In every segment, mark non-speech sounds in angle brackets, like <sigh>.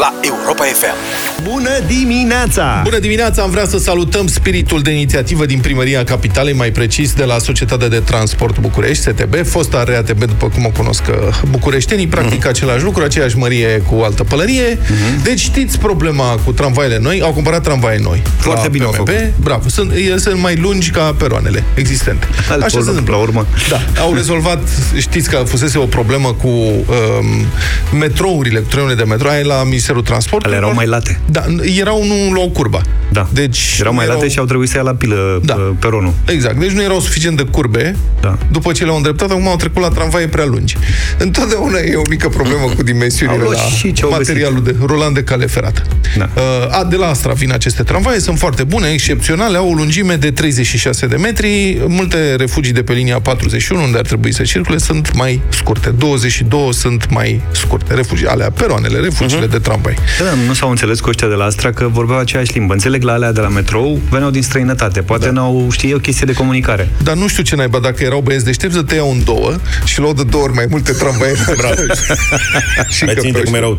la Europa FM. Bună dimineața! Bună dimineața! Am vrea să salutăm spiritul de inițiativă din Primăria Capitalei, mai precis de la Societatea de Transport București, STB, fosta RATB, după cum o cunosc uh, bucureștenii, practic mm-hmm. același lucru, aceeași mărie cu altă pălărie. Mm-hmm. Deci știți problema cu tramvaile noi, au cumpărat tramvaie noi. Foarte bine PMB. au făcut. Bravo, sunt, ele sunt mai lungi ca peroanele existente. Alt Așa se urmă, întâmplă. la urmă. Da, au rezolvat, știți că fusese o problemă cu um, metrourile, cu trenurile de metro, aia e la Ministerul Transportului. Ale erau mai late. Da, erau, nu luau curba. Da. Deci Erau mai erau... late și au trebuit să ia la pilă Da. da. peronul. Exact, deci nu erau suficient de curbe. Da. După ce le-au îndreptat, acum au trecut la tramvaie prea lungi. Întotdeauna e o mică problemă <laughs> cu dimensiunile Au luat la și ce au materialul de rulant de cale ferată. Da. Uh, a, de la Astra vin aceste tramvaie, sunt foarte bune, excepționale, au o lungime de 36 de metri. Multe refugii de pe linia 41, unde ar trebui să circule, sunt mai scurte. 22 sunt mai scurte. Refugii, alea, peroanele, refugiile Mhm. de tramvai. Da, da, nu s-au înțeles cu ăștia de la Astra că vorbeau aceeași limbă. Înțeleg la alea de la metrou, veneau din străinătate. Poate da. n-au, știi, e o chestie de comunicare. Dar nu știu ce naiba, dacă erau băieți deștepți, să te iau în două și luau de două ori mai multe tramvaie. <laughs> Bravo. <laughs> și Mai ținte cum erau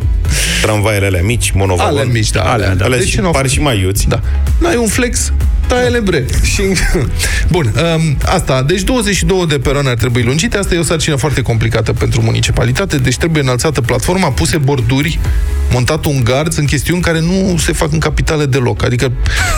tramvaiele alea mici, monovagon? Ale mici, da. Alea, da. Alea Deci și n-au par și mai iuți. Da. N-ai un flex, taie bre. Și... <laughs> Bun, um, asta. Deci 22 de peroane ar trebui lungite. Asta e o sarcină foarte complicată pentru municipalitate. Deci trebuie înălțată platforma, puse borduri, montat un gard. Sunt chestiuni care nu se fac în capitale deloc. Adică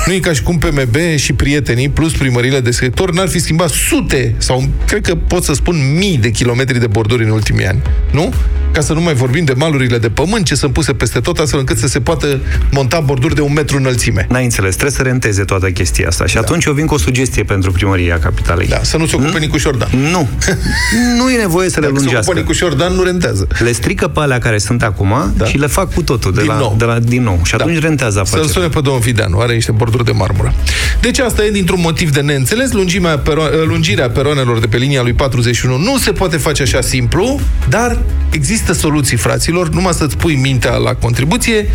nu e ca și cum PMB și prietenii, plus primările de sector, n-ar fi schimbat sute sau cred că pot să spun mii de kilometri de borduri în ultimii ani. Nu? Ca să nu mai vorbim de malurile de pământ ce sunt puse peste tot, astfel încât să se poată monta borduri de un metru înălțime. N-ai înțeles, trebuie să renteze toată chestia asta. Și da. atunci eu vin cu o sugestie pentru primăria capitalei. Da, să nu se ocupe Nicu Șordan. Nu. <laughs> nu e nevoie să le Dacă se ocupă lungească. Nicu Șordan, nu rentează. Le strică pe alea care sunt acum Da. da. și le fac cu totul de Din la, nou. De la, din nou. Și atunci Da. rentează Să-l afacerea. sune pe domnul Videanu, are niște borduri de marmură. Deci asta e dintr-un motiv de neînțeles. Lungimea pero- lungirea peronelor de pe linia lui 41 nu se poate face așa simplu, dar există soluții, fraților, numai să-ți pui mintea la contribuție.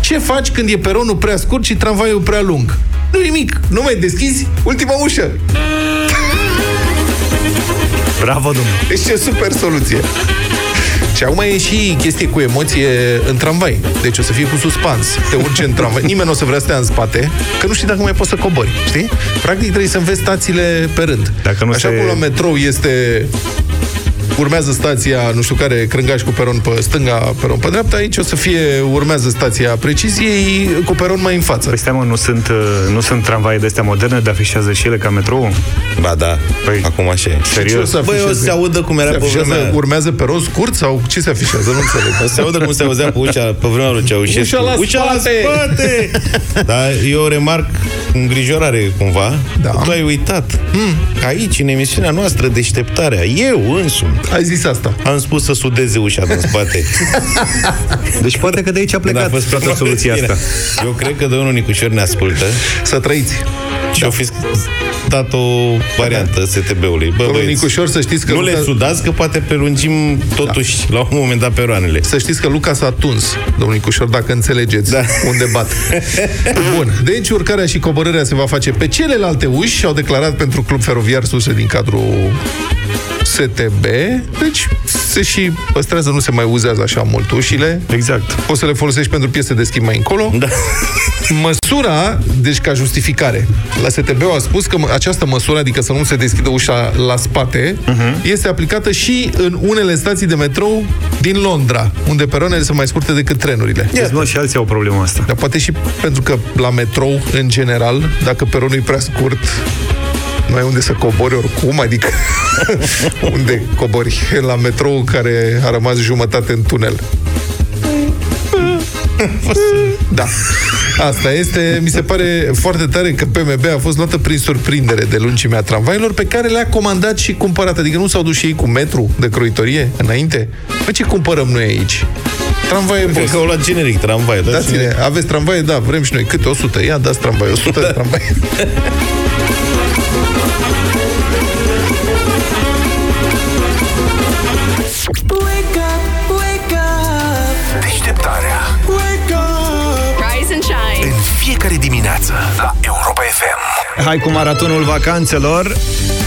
Ce faci când e peronul prea scurt și tramvaiul prea lung? Nu nimic, nu mai deschizi ultima ușă. Bravo, domnule. Deci ce super soluție. Și acum e și chestie cu emoție în tramvai. Deci o să fie cu suspans. Te urci în tramvai. <laughs> Nimeni nu o să vrea să stea în spate, că nu știi dacă mai poți să cobori. Știi? Practic trebuie să înveți stațiile pe rând. Dacă nu Așa se- cum la metrou este urmează stația, nu știu care, crângaș cu peron pe stânga, peron pe dreapta, aici o să fie, urmează stația preciziei cu peron mai în față. Păi stai mă, nu sunt, uh, nu sunt tramvaie de astea moderne, de afișează și ele ca metrou? Ba da, Păi, acum așa e. Și ce o să Băi, o să afișeze? se audă cum era Se pe afișează, vremea... urmează peron scurt sau ce se afișează? Nu înțeleg. O să se audă cum se auzea pe ușa, pe vremea lui Ceaușescu. Ușa la ușa la spate! spate! <laughs> Dar eu remarc îngrijorare cumva. Da. Tu ai uitat hmm. că aici, în emisiunea noastră, deșteptarea, eu însumi, Ai zis asta. am spus să sudeze ușa din spate. <laughs> Deci poate că de aici a Când plecat toată prima soluția bine. asta. Eu cred că domnul Nicușor ne ascultă Să trăiți. și au fi dat o variantă STB-ului. Bă, Domnul băieți, Nicușor, să știți că nu le Luca- sudați, că poate prelungim totuși la un moment dat peroanele. Să știți că Luca s-a tuns, domnul Nicușor, dacă înțelegeți Da. unde bat. <laughs> Bun, deci urcarea și coborârea se va face pe celelalte uși și au declarat pentru Club Feroviar Suse din cadrul STB. Deci se și păstrează, nu se mai uzează așa mult ușile. Exact. Poți să le folosești pentru piese de schimb mai încolo. Da. Măsura, deci ca justificare, la STB a spus că mă- această măsură, adică să nu se deschidă ușa la spate, uh-huh. este aplicată și în unele stații de metrou din Londra, unde peroanele sunt mai scurte decât trenurile. Deci, mă, și alții au problema asta. Dar poate și pentru că la metrou, în general, dacă peronul e prea scurt, nu ai unde să cobori oricum, adică <laughs> unde cobori la metrou care a rămas jumătate în tunel. <laughs> Da. Asta este, mi se pare foarte tare că PMB a fost luată prin surprindere de lungimea tramvailor pe care le-a comandat și cumpărat. Adică nu s-au dus și ei cu metru de croitorie înainte? Păi ce cumpărăm noi aici? Tramvaie Cred boss. că au luat generic tramvai. Dați-ne, aveți tramvaie? Da, vrem și noi. Câte? 100? Ia, dați tramvaie, 100 de tramvaie. <laughs> Hai cu maratonul vacanțelor.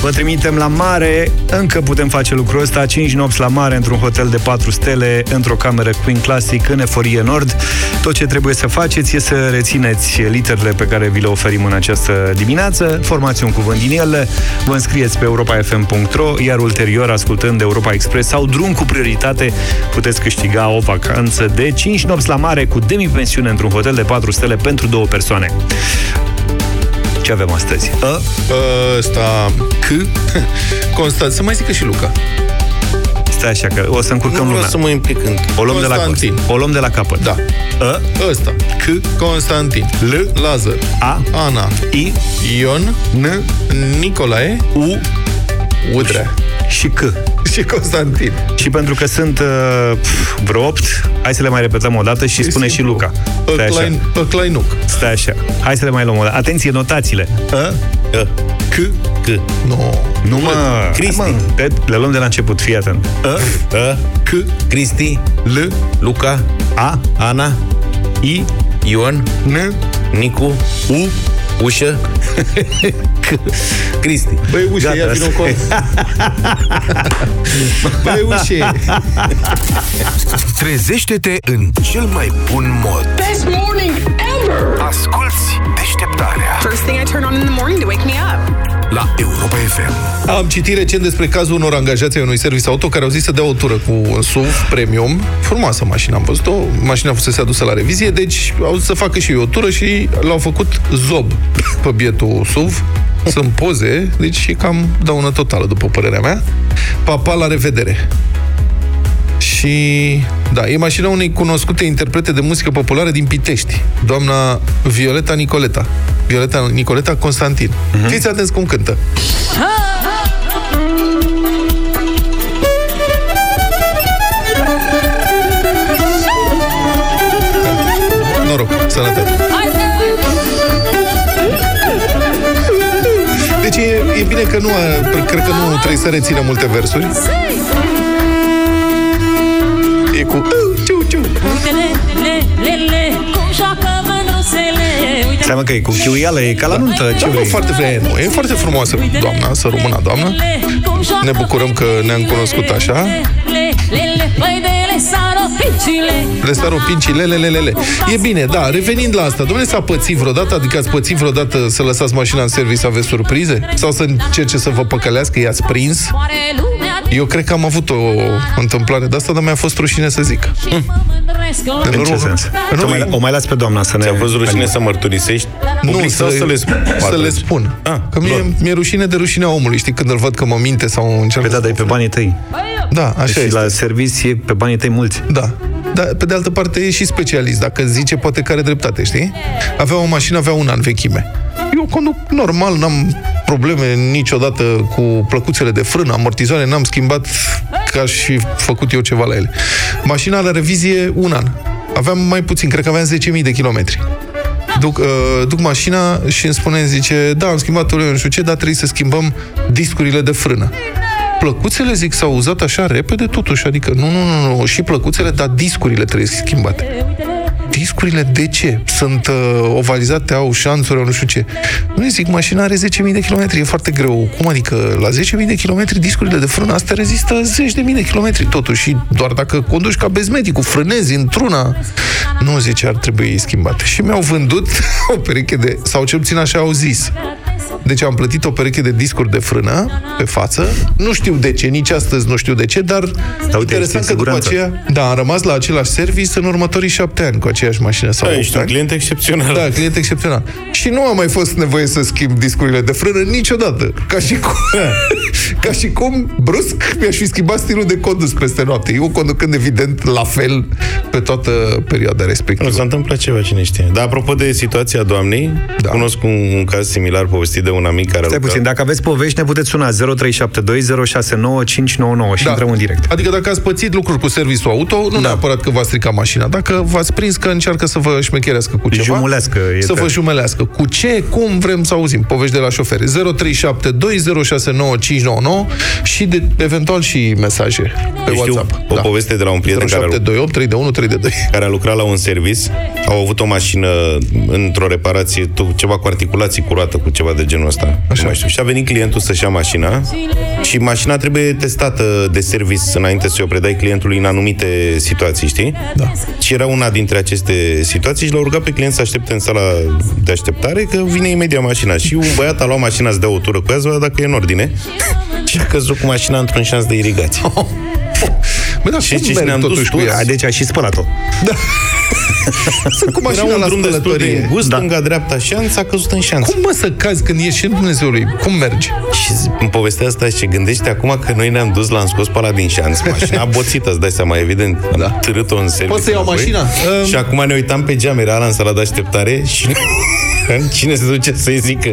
Vă trimitem la mare. Încă putem face lucrul ăsta. 5 nopți la mare într-un hotel de 4 stele, într-o cameră Queen Classic în Eforie Nord. Tot ce trebuie să faceți e să rețineți literele pe care vi le oferim în această dimineață. Formați un cuvânt din ele. Vă înscrieți pe europafm.ro, iar ulterior, ascultând Europa Express sau drum cu prioritate, puteți câștiga o vacanță de 5 nopți la mare cu demi-pensiune într-un hotel de 4 stele pentru două persoane. Ce avem astăzi? A? Ăsta... C? <laughs> Constant. Să mai zică și Luca. Stai așa, că o să încurcăm Nu vreau lumea. să mă implic în... O luăm, de la, Constantin. o luăm de la capăt. Da. A, Ăsta. C. Constantin. L. Lazar. A, Ana. I, Ion. N. Nicolae. U Udrea. și C. Și Constantin. Și pentru că sunt uh, pf, vreo 8, hai să le mai repetăm o dată și E spune și simplu. Luca. Stai așa. Klein, Kleinuc. Stai așa. Hai să le mai luăm o dată. Atenție, notațiile. A, A, C, C, No. nu mă. Cristi. Hai, mă. Le- Le luăm de la început, fii atent. A, A, C, Cristi, L, Luca, A, Ana, I, Ion, N, Nicu, U, Ușă, <laughs> Cristi. Băi, ușe, Gata, ia vină asta- cu <laughs> Băi, ușe. Trezește-te în cel mai bun mod. Best morning ever! Asculți deșteptarea First thing I turn on in the morning to wake me up. La Europa FM. Am citit recent despre cazul unor angajați ai unui serviciu auto care au zis să dea o tură cu un SUV premium. Frumoasă mașină am văzut-o. Mașina fusese adusă la revizie, deci au zis să facă și ei o tură și l-au făcut zob pe bietul SUV. <laughs> Sunt poze, deci e cam daună totală, după părerea mea. Papa, la revedere! Și, da, e mașina unei cunoscute interprete de muzică populară din Pitești, doamna Violeta Nicoleta. Violeta Nicoleta Constantin. Uh-huh. Fiți atenți cum cântă. Noroc, sănătate. Deci e, e bine că nu, a- cred că nu trebuie să rețină multe versuri. E cu... Ciu, ciu. Stai mă că e cu chiuială, e ca la nuntă. Ce Da, bă, vrei? foarte, e, nu, e foarte frumoasă doamna, să rămână doamnă. Ne bucurăm că ne-am cunoscut așa. Le staro pinci, lele, lele, lele. E bine, da, revenind la asta, domnule, s-a pățit vreodată, adică ați pățit vreodată să lăsați mașina în service să aveți surprize? Sau să încerce să vă păcălească, i-ați prins? Eu cred că am avut o întâmplare de asta, dar mi-a fost rușine să zic. În ce sens? Nu, O mai, o mai las pe doamna să ne... Ți-a fost rușine să mărturisești? Nu, Public sau să le spun? să le spun. Ah, că mie, bun. mi-e rușine de rușinea omului, știi, când îl văd că mă minte sau încearcă Pe da, să dar e pe banii tăi. Da, așa și este. la serviciu e pe banii tăi mulți. Da. Dar, pe de altă parte, e și specialist. Dacă zice, poate că are dreptate, știi? Avea o mașină, avea un an vechime. Eu conduc normal, n-am probleme niciodată cu plăcuțele de frână, amortizoare, n-am schimbat ca și făcut eu ceva la ele. Mașina la revizie, un an. Aveam mai puțin, cred că aveam 10.000 de kilometri. Duc, uh, duc mașina și îmi spune, zice, da, am schimbat uleiul, nu știu ce, dar trebuie să schimbăm discurile de frână. Plăcuțele, zic, s-au uzat așa repede totuși, adică nu, nu, nu, nu, și plăcuțele, dar discurile trebuie schimbate. Discurile de ce? Sunt uh, ovalizate, au șanțuri, au nu știu ce. Nu zic, mașina are 10.000 de kilometri, e foarte greu. Cum adică la 10.000 de kilometri discurile de frână, astea rezistă 10.000 de kilometri totuși. Și doar dacă conduci ca bezmedicul, frânezi într-una, nu zice, ar trebui schimbate. Și mi-au vândut <laughs> o pereche de, sau cel puțin așa au zis. Deci am plătit o pereche de discuri de frână pe față. Nu știu de ce, nici astăzi nu știu de ce, dar uite, interesant este că după siguranță. aceea, da, am rămas la același service în următorii șapte ani cu aceeași mașină sau Da, opt ești un ani. client excepțional. Da, client excepțional. Și nu a mai fost nevoie să schimb discurile de frână niciodată. Ca și cum, <laughs> ca și cum brusc mi-aș fi schimbat stilul de condus peste noapte. Eu conducând evident la fel pe toată perioada Nu, respectivă. s-a întâmplat ceva, cine știe. Dar apropo de situația doamnei, Da. da. cunosc un, un caz similar povestit de un amic care... Stai lucra- puțin, dacă aveți povești, ne puteți suna 0372069599 și Da. intrăm în direct. Adică dacă ați pățit lucruri cu serviciul auto, nu da. neapărat că v-a stricat mașina. Dacă v-ați prins că încearcă să vă șmecherească cu ceva, Jumulească, e să vă tare. jumelească. Cu ce, cum vrem să auzim? Povești de la șoferi. 0372069599 și de, eventual și mesaje pe Eu știu WhatsApp. o poveste de la un prieten care a 0728 3 de 1 3 de doi. care a lucrat la un service, au avut o mașină într-o reparație, tu- ceva cu articulații curată, cu ceva de genul ăsta. Așa. Nu mai știu. Și a venit clientul să-și ia mașina și mașina trebuie testată de service înainte să o predai clientului în anumite situații, știi? Da. Și era una dintre aceste situații și l-au rugat pe client să aștepte în sala de așteptare că vine imediat mașina. Și un băiat a luat mașina să dea o tură cu ea, să vadă dacă e în ordine și a căzut cu mașina într-un șans de irigație. <laughs> Bă, dar Și cum ce merg ne-am dus totuși cu toți? ea? Deci a și spălat-o. <laughs> Sunt cu Era mașina un la drum destul de spălătorie. îngust, da. stânga-dreapta șanț, a căzut în șanț. Cum mă să cazi când ieși în Dumnezeului? Cum mergi? Și în povestea asta și gândește acum că noi ne-am dus, l-am scos pe ăla din șanț, mașina <laughs> boțită, îți dai seama, evident. Am Da. târât-o în serviciu. Poți să iau înapoi. mașina? Um. Și acum ne uitam pe geam, era ăla în sala de așteptare și <laughs> <laughs> cine se duce să-i zică?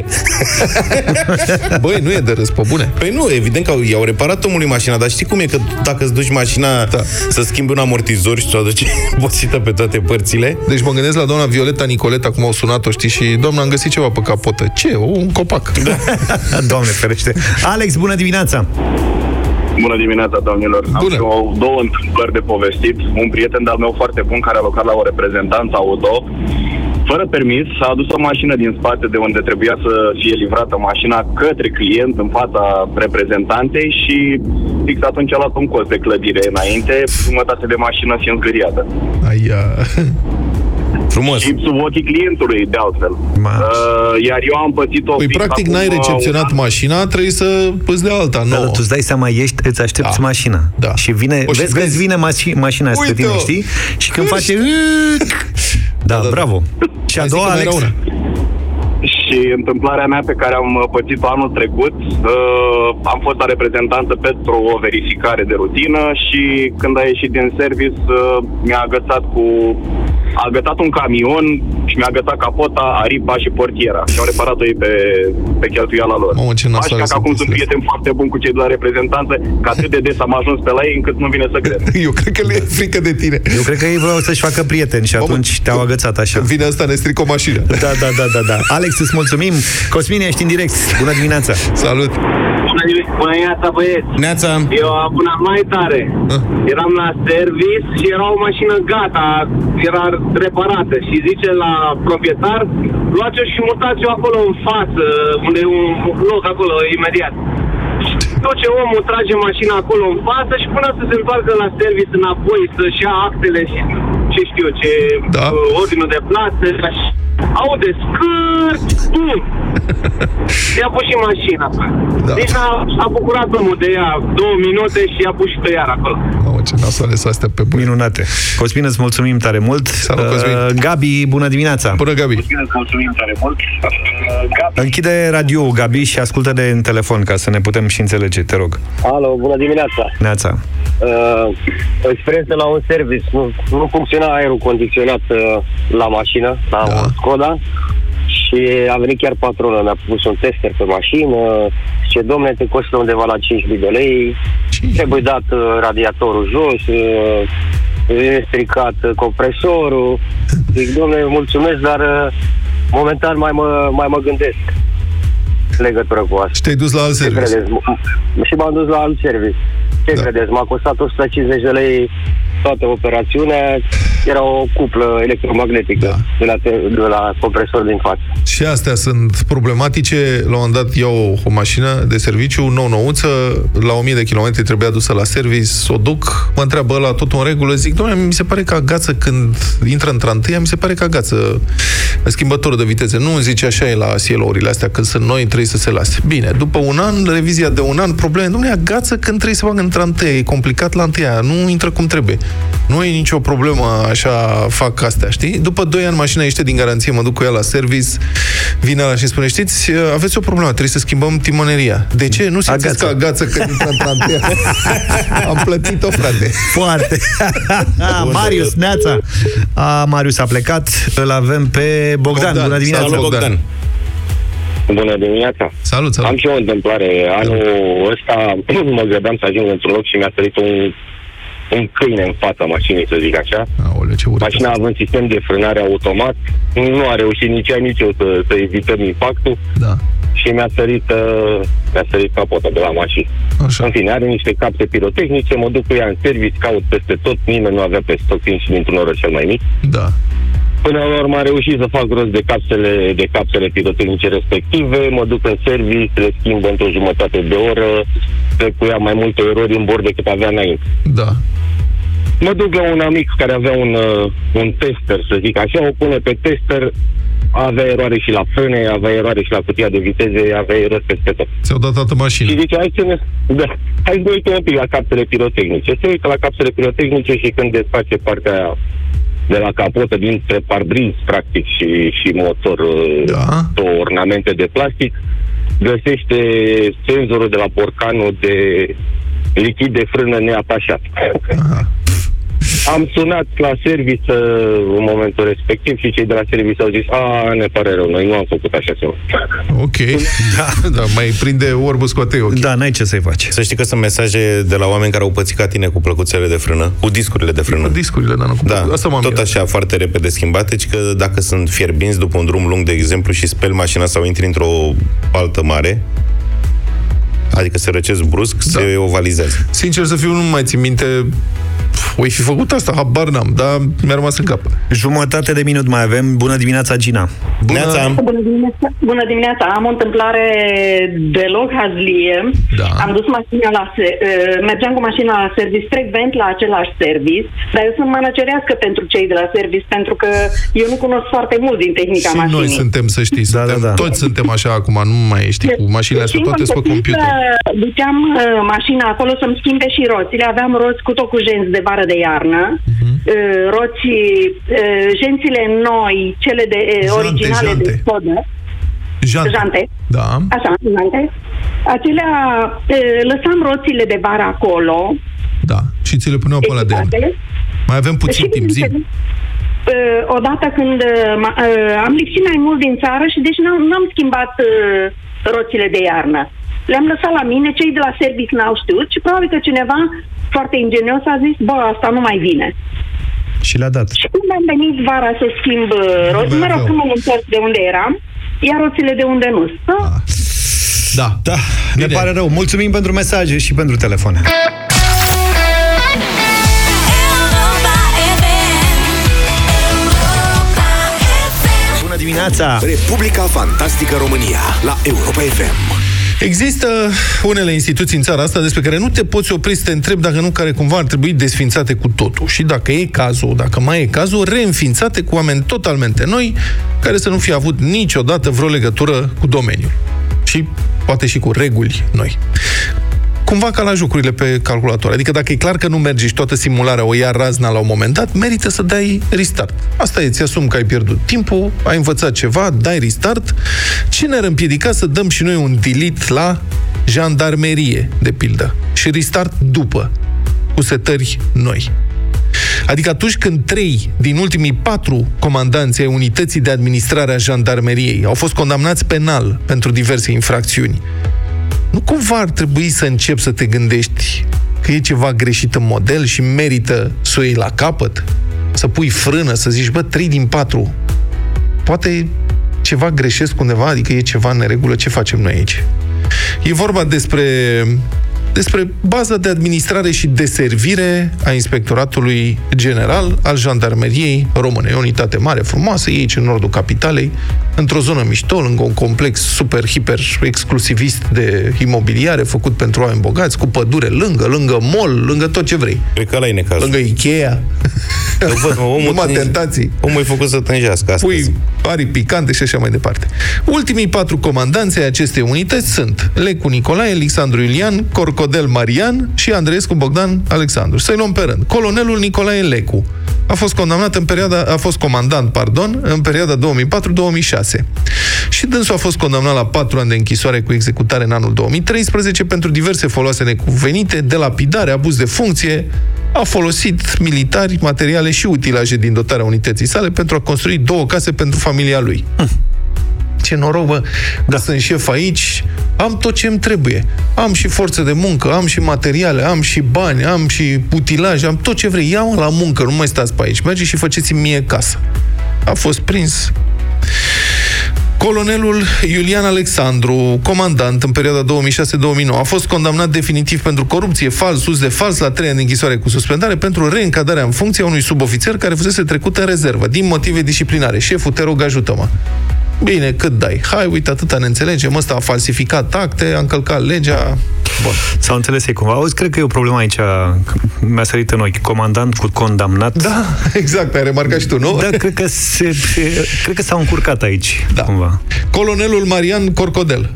<laughs> Băi, nu e de râs, pe bune. Păi nu, evident că au- i-au reparat omului mașina, dar știi cum e că dacă îți duci mașina Da. să schimbi un amortizor și ți-o aduce <laughs> boțită pe toate părțile, Deci mă gândesc la doamna Violeta Nicoleta, cum au sunat-o, știi, și doamna, am găsit ceva pe capotă. Ce? Un copac. Da. Doamne ferește. Alex, bună dimineața! Bună dimineața, domnilor. Am Bună. și o, două întâmplări de povestit. Un prieten de-al meu foarte bun care a lucrat la o reprezentanță auto, fără permis, a adus o mașină din spate de unde trebuia să fie livrată mașina către client în fața reprezentantei și fix atunci a luat un cost de clădire înainte, jumătate de mașină fiind zgâriată. Aia. <laughs> frumos. Și sub ochii clientului, de altfel. Ma. Uh, iar eu am pățit-o Păi, fix practic, acum n-ai un recepționat an. mașina, trebuie să îți dea alta, Da, nouă. tu îți dai seama, ești, îți aștepți Da. mașina. Da. Și vine, O, și vezi, că vezi- îți vine maș- mașina asta pe tine, Uite-o! știi? Și când Cârși! face... Da, da. bravo. Și a Mai zic doua, că mai era Alex? una. Și întâmplarea mea pe care am uh, pățit-o anul trecut, uh, am fost la reprezentanță pentru o verificare de rutină și când a ieșit din service uh, mi-a agățat cu a agățat un camion și mi-a agățat capota, aripa și portiera. Și au reparat-o ei pe, pe cheltuiala lor. Mamă, ce nasoale Așa că sunt acum sunt chestiile prieten foarte bun cu cei de la reprezentanță, că atât de des am ajuns pe la ei încât nu vine să cred. <laughs> Eu cred că le e frică de tine. Eu cred că ei vreau să-și facă prieteni și Mamă, atunci te-au agățat așa. Când vine asta, ne strică o mașină. Da, da, da, da, da. Alex, îți mulțumim. Cosmin, ești în direct. Bună dimineața. Salut! Bună dimineața, băieți! Neața, Eu am una mai tare. Ah. Eram la service și era o mașină gata, era reparată și zice la proprietar, luați-o și mutați-o acolo în față, unde e un loc acolo, imediat. Duce omul, trage mașina acolo în față și până să se întoarcă la service înapoi, să-și ia actele și ce știu eu, ce Da. uh, ordinul de plată, și aude scârt, bum! <laughs> I-a pus și mașina. Da. Deci a, a bucurat omul de ea două minute și i-a pus și pe iar acolo. Mamă, ce nasoale sunt astea pe bune. Minunate. Cosmin, îți mulțumim tare mult. Salut, Cosmin. Uh, Gabi, bună dimineața. Bună, Gabi! Mulțumim tare mult. Închide radio Gabi, și ascultă-ne în telefon ca să ne putem și înțelege, te rog. Alo, bună dimineața! Neața. Uh, o experiență la un service. Nu, nu funcționa aerul condiționat uh, la mașină, la Da. Da. Skoda. Și a venit chiar patronul, mi-a pus un tester pe mașină, ce domne, te costă undeva la 5.000 de lei, trebuie dat uh, radiatorul jos, uh, e stricat uh, compresorul. Zic, domne, mulțumesc, dar uh, momentan mai mă, mai mă gândesc în legătură cu asta. Și te-ai dus la alt Ce service. credeți? M- Și m-am dus la alt service. Ce Da. da. credeți? M-a costat 150 de lei toată operațiunea. Era o cuplă electromagnetică Da. de, la te- de la compresor din față. Și astea sunt problematice. La un moment dat iau o mașină de serviciu, nou-nouță, la 1000 de kilometri trebuia dusă la service, o duc, mă întreabă la tot în regulă, zic, domnule, mi se pare că agață când intră într întâia, mi se pare că agață schimbătorul de viteze. Nu îmi zice așa e la sielourile astea, când sunt noi, trebuie să se lase. Bine, după un an, revizia de un an, probleme, domnule, agață când trebuie să facă într întâia, e complicat la întâia, nu intră cum trebuie. Nu e nicio problemă, așa fac astea, știi? După 2 ani mașina iește din garanție, mă duc cu ea la service, vine la și spune, știți, aveți o problemă, trebuie să schimbăm timoneria. De ce? Nu simțiți Agață. că agață când intră într întâia. <laughs> Am plătit-o, frate. Foarte. <laughs> Marius, Neața. A, Marius a plecat. Îl avem pe Bogdan. Bogdan. Bună dimineața. Salut, Bogdan. Bogdan. Bună dimineața! Salut, salut. Am și eu o întâmplare. Anul ăsta <clears throat> mă grăbeam să ajung într-un loc și mi-a sărit un, un câine în fața mașinii, să zic așa. Aoleu, ce urât. Mașina având sistem de frânare automat, nu a reușit nici ea, nici eu să, să evităm impactul. Da. și mi-a sărit, uh, mi-a sărit capota de la mașină. Așa. În fine, are niște capse pirotehnice, mă duc cu ea în service, caut peste tot, nimeni nu avea pe stoc, fiind și dintr-un orășel mai mic. Da. Până la urmă am reușit să fac rost de capsele, de capsele pirotehnice respective, mă duc în service, le schimb într-o jumătate de oră, trec cu ea mai multe erori în bord decât avea înainte. Da. Mă duc la un amic care avea un, uh, un tester, să zic așa, o pune pe tester, avea eroare și la frâne, avea eroare și la cutia de viteze, avea erori peste tot. Ți-au dat toată Și mașina. zice, hai să ne... Da, hai să ne uităm un pic la capsele pirotehnice. Se uită la capsele pirotehnice și când desface partea aia de la capotă dintre parbriz, practic, și, și motor, Da. două ornamente de plastic, găsește senzorul de la borcanul de lichid de frână neatașat. Aha. Am sunat la service uh, în momentul respectiv și cei de la service au zis, a, ne pare rău, noi nu am făcut așa ceva. Ok. <laughs> Da. da, mai prinde orbul scoate ochii. Da, n-ai ce să-i faci. Să știi că sunt mesaje de la oameni care au pățit ca tine cu plăcuțele de frână, cu discurile de frână. Cu discurile, dar nu cu... Da, Asta m-am tot mirat. așa, foarte repede schimbate, ci că dacă sunt fierbinți după un drum lung, de exemplu, și speli mașina sau intri într-o altă mare, adică se răcesc brusc, da. se ovalizează. Sincer să fiu, nu mai țin minte Oi fi făcut asta, habar n-am, dar mi-a rămas în cap. Jumătate de minut mai avem. Bună dimineața, Gina. Bună, Neața. Bună dimineața. Bună dimineața! Am o întâmplare deloc hazlie. Da. Am dus mașina la se- uh, mergeam cu mașina la service, frecvent la același service, dar eu sunt managerească pentru cei de la service, pentru că eu nu cunosc foarte mult din tehnica și mașinii. noi suntem, să știi, Da, suntem, da, da. toți suntem așa acum, nu mai știi, cu mașinile astea Și toate sunt pe am găsit computer. că Duceam uh, mașina acolo să-mi schimbe și roțile. Aveam roți cu tot cu genți de vară de iarnă. Mhm. Uh, roți, uh, gențile noi, cele de uh, Jante, originale jante. de sodă. Jante. Jante. Da. Așa, jante. Acelea, e, lăsam roțile de vară acolo. Da. Și ți le puneau pe ăla de iarnă. echipate. Mai avem puțin Și, timp, zi. bineînțeles, e, Odată când e, ma- e, am lipsit mai mult din țară și deci n-am, n-am schimbat e, roțile de iarnă. Le-am lăsat la mine, cei de la service n-au știut și probabil că cineva foarte ingenios a zis, bă, asta nu mai vine. Și le-a dat. Și când am venit vara să schimb e, roți, mai mă rog, aveau. când mă întorc de unde eram, iar roțile de unde nu. Da? Da. Da, ne Bine. pare rău. Mulțumim pentru mesaje și pentru telefon. Bună dimineața! Republica Fantastică România la Europa FM. Există unele instituții în țara asta despre care nu te poți opri să te întrebi dacă nu care cumva ar trebui desfințate cu totul. Și dacă e cazul, dacă mai e cazul, reînființate cu oameni totalmente noi, care să nu fie avut niciodată vreo legătură cu domeniul. Și poate și cu reguli noi. Cumva ca la jocurile pe calculator. Adică dacă e clar că nu merge și toată simularea o ia razna la un moment dat, merită să dai restart. Asta e, ți-asumi că ai pierdut timpul, ai învățat ceva, dai restart. Ce ne-ar împiedica să dăm și noi un delete la jandarmerie, de pildă, și restart după, cu setări noi. Adică atunci când trei din ultimii patru comandanți ai unității de administrare a jandarmeriei au fost condamnați penal pentru diverse infracțiuni, nu cumva ar trebui să începi să te gândești că e ceva greșit în model și merită să o iei la capăt? Să pui frână, să zici, bă, 3 din 4. Poate ceva greșesc undeva, adică e ceva în neregulă, ce facem noi aici? E vorba despre despre baza de administrare și deservire a Inspectoratului General al Jandarmeriei Române. E o unitate mare, frumoasă, e aici în nordul capitalei, într-o zonă mișto, lângă un complex super, hiper exclusivist de imobiliare făcut pentru oameni bogați, cu pădure lângă, lângă mall, lângă tot ce vrei. Cred că ăla e necazul. Lângă Ikea. Că văd, mă, omul Numai tânji- tentații. Omul e făcut să tânjească astăzi. Pui arii picante și așa mai departe. Ultimii patru comandanți ai acestei unități sunt Lecu Nicolae, Alexandru Iulian, Corcodel Marian și Andreescu Bogdan Alexandru. Să-i luăm pe rând. Colonelul Nicolae Lecu a fost condamnat în perioada, a fost comandant, pardon, în perioada 2004-2006. Și dânsul a fost condamnat la patru ani de închisoare cu executare în anul 2013 pentru diverse foloase necuvenite, de lapidare, abuz de funcție, a folosit militari, materiale și utilaje din dotarea unității sale pentru a construi două case pentru familia lui. Ce noroc, bă, da. sunt șef aici, am tot ce îmi trebuie. Am și forță de muncă, am și materiale, am și bani, am și utilaje, am tot ce vrei. Ia-mă la muncă, nu mai stați pe aici. Mergeți și faceți-mi mie casă. A fost prins. Colonelul Iulian Alexandru, comandant în perioada 2006-2009, a fost condamnat definitiv pentru corupție, fals, sus de fals, la trei ani de închisoare cu suspendare pentru reîncadrarea în funcție a unui subofițer care fusese trecut în rezervă, din motive disciplinare. Șeful, te rog, ajută-mă. Bine, cât dai? Hai, uite, atâta ne înțelegem. Ăsta a falsificat acte, a încălcat legea. Bun. S-au înțeles ei cumva. Auzi, cred că e o problemă aici, mi-a sărit în ochi, comandant cu condamnat. Da, <laughs> exact, ai remarcat și tu, nu? Da, cred că, se, se, cred că s-au încurcat aici, da. cumva. Colonelul Marian Corcodel.